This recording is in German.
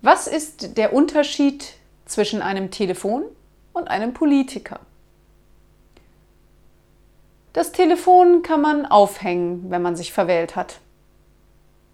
Was ist der Unterschied zwischen einem Telefon und einem Politiker? Das Telefon kann man aufhängen, wenn man sich verwählt hat.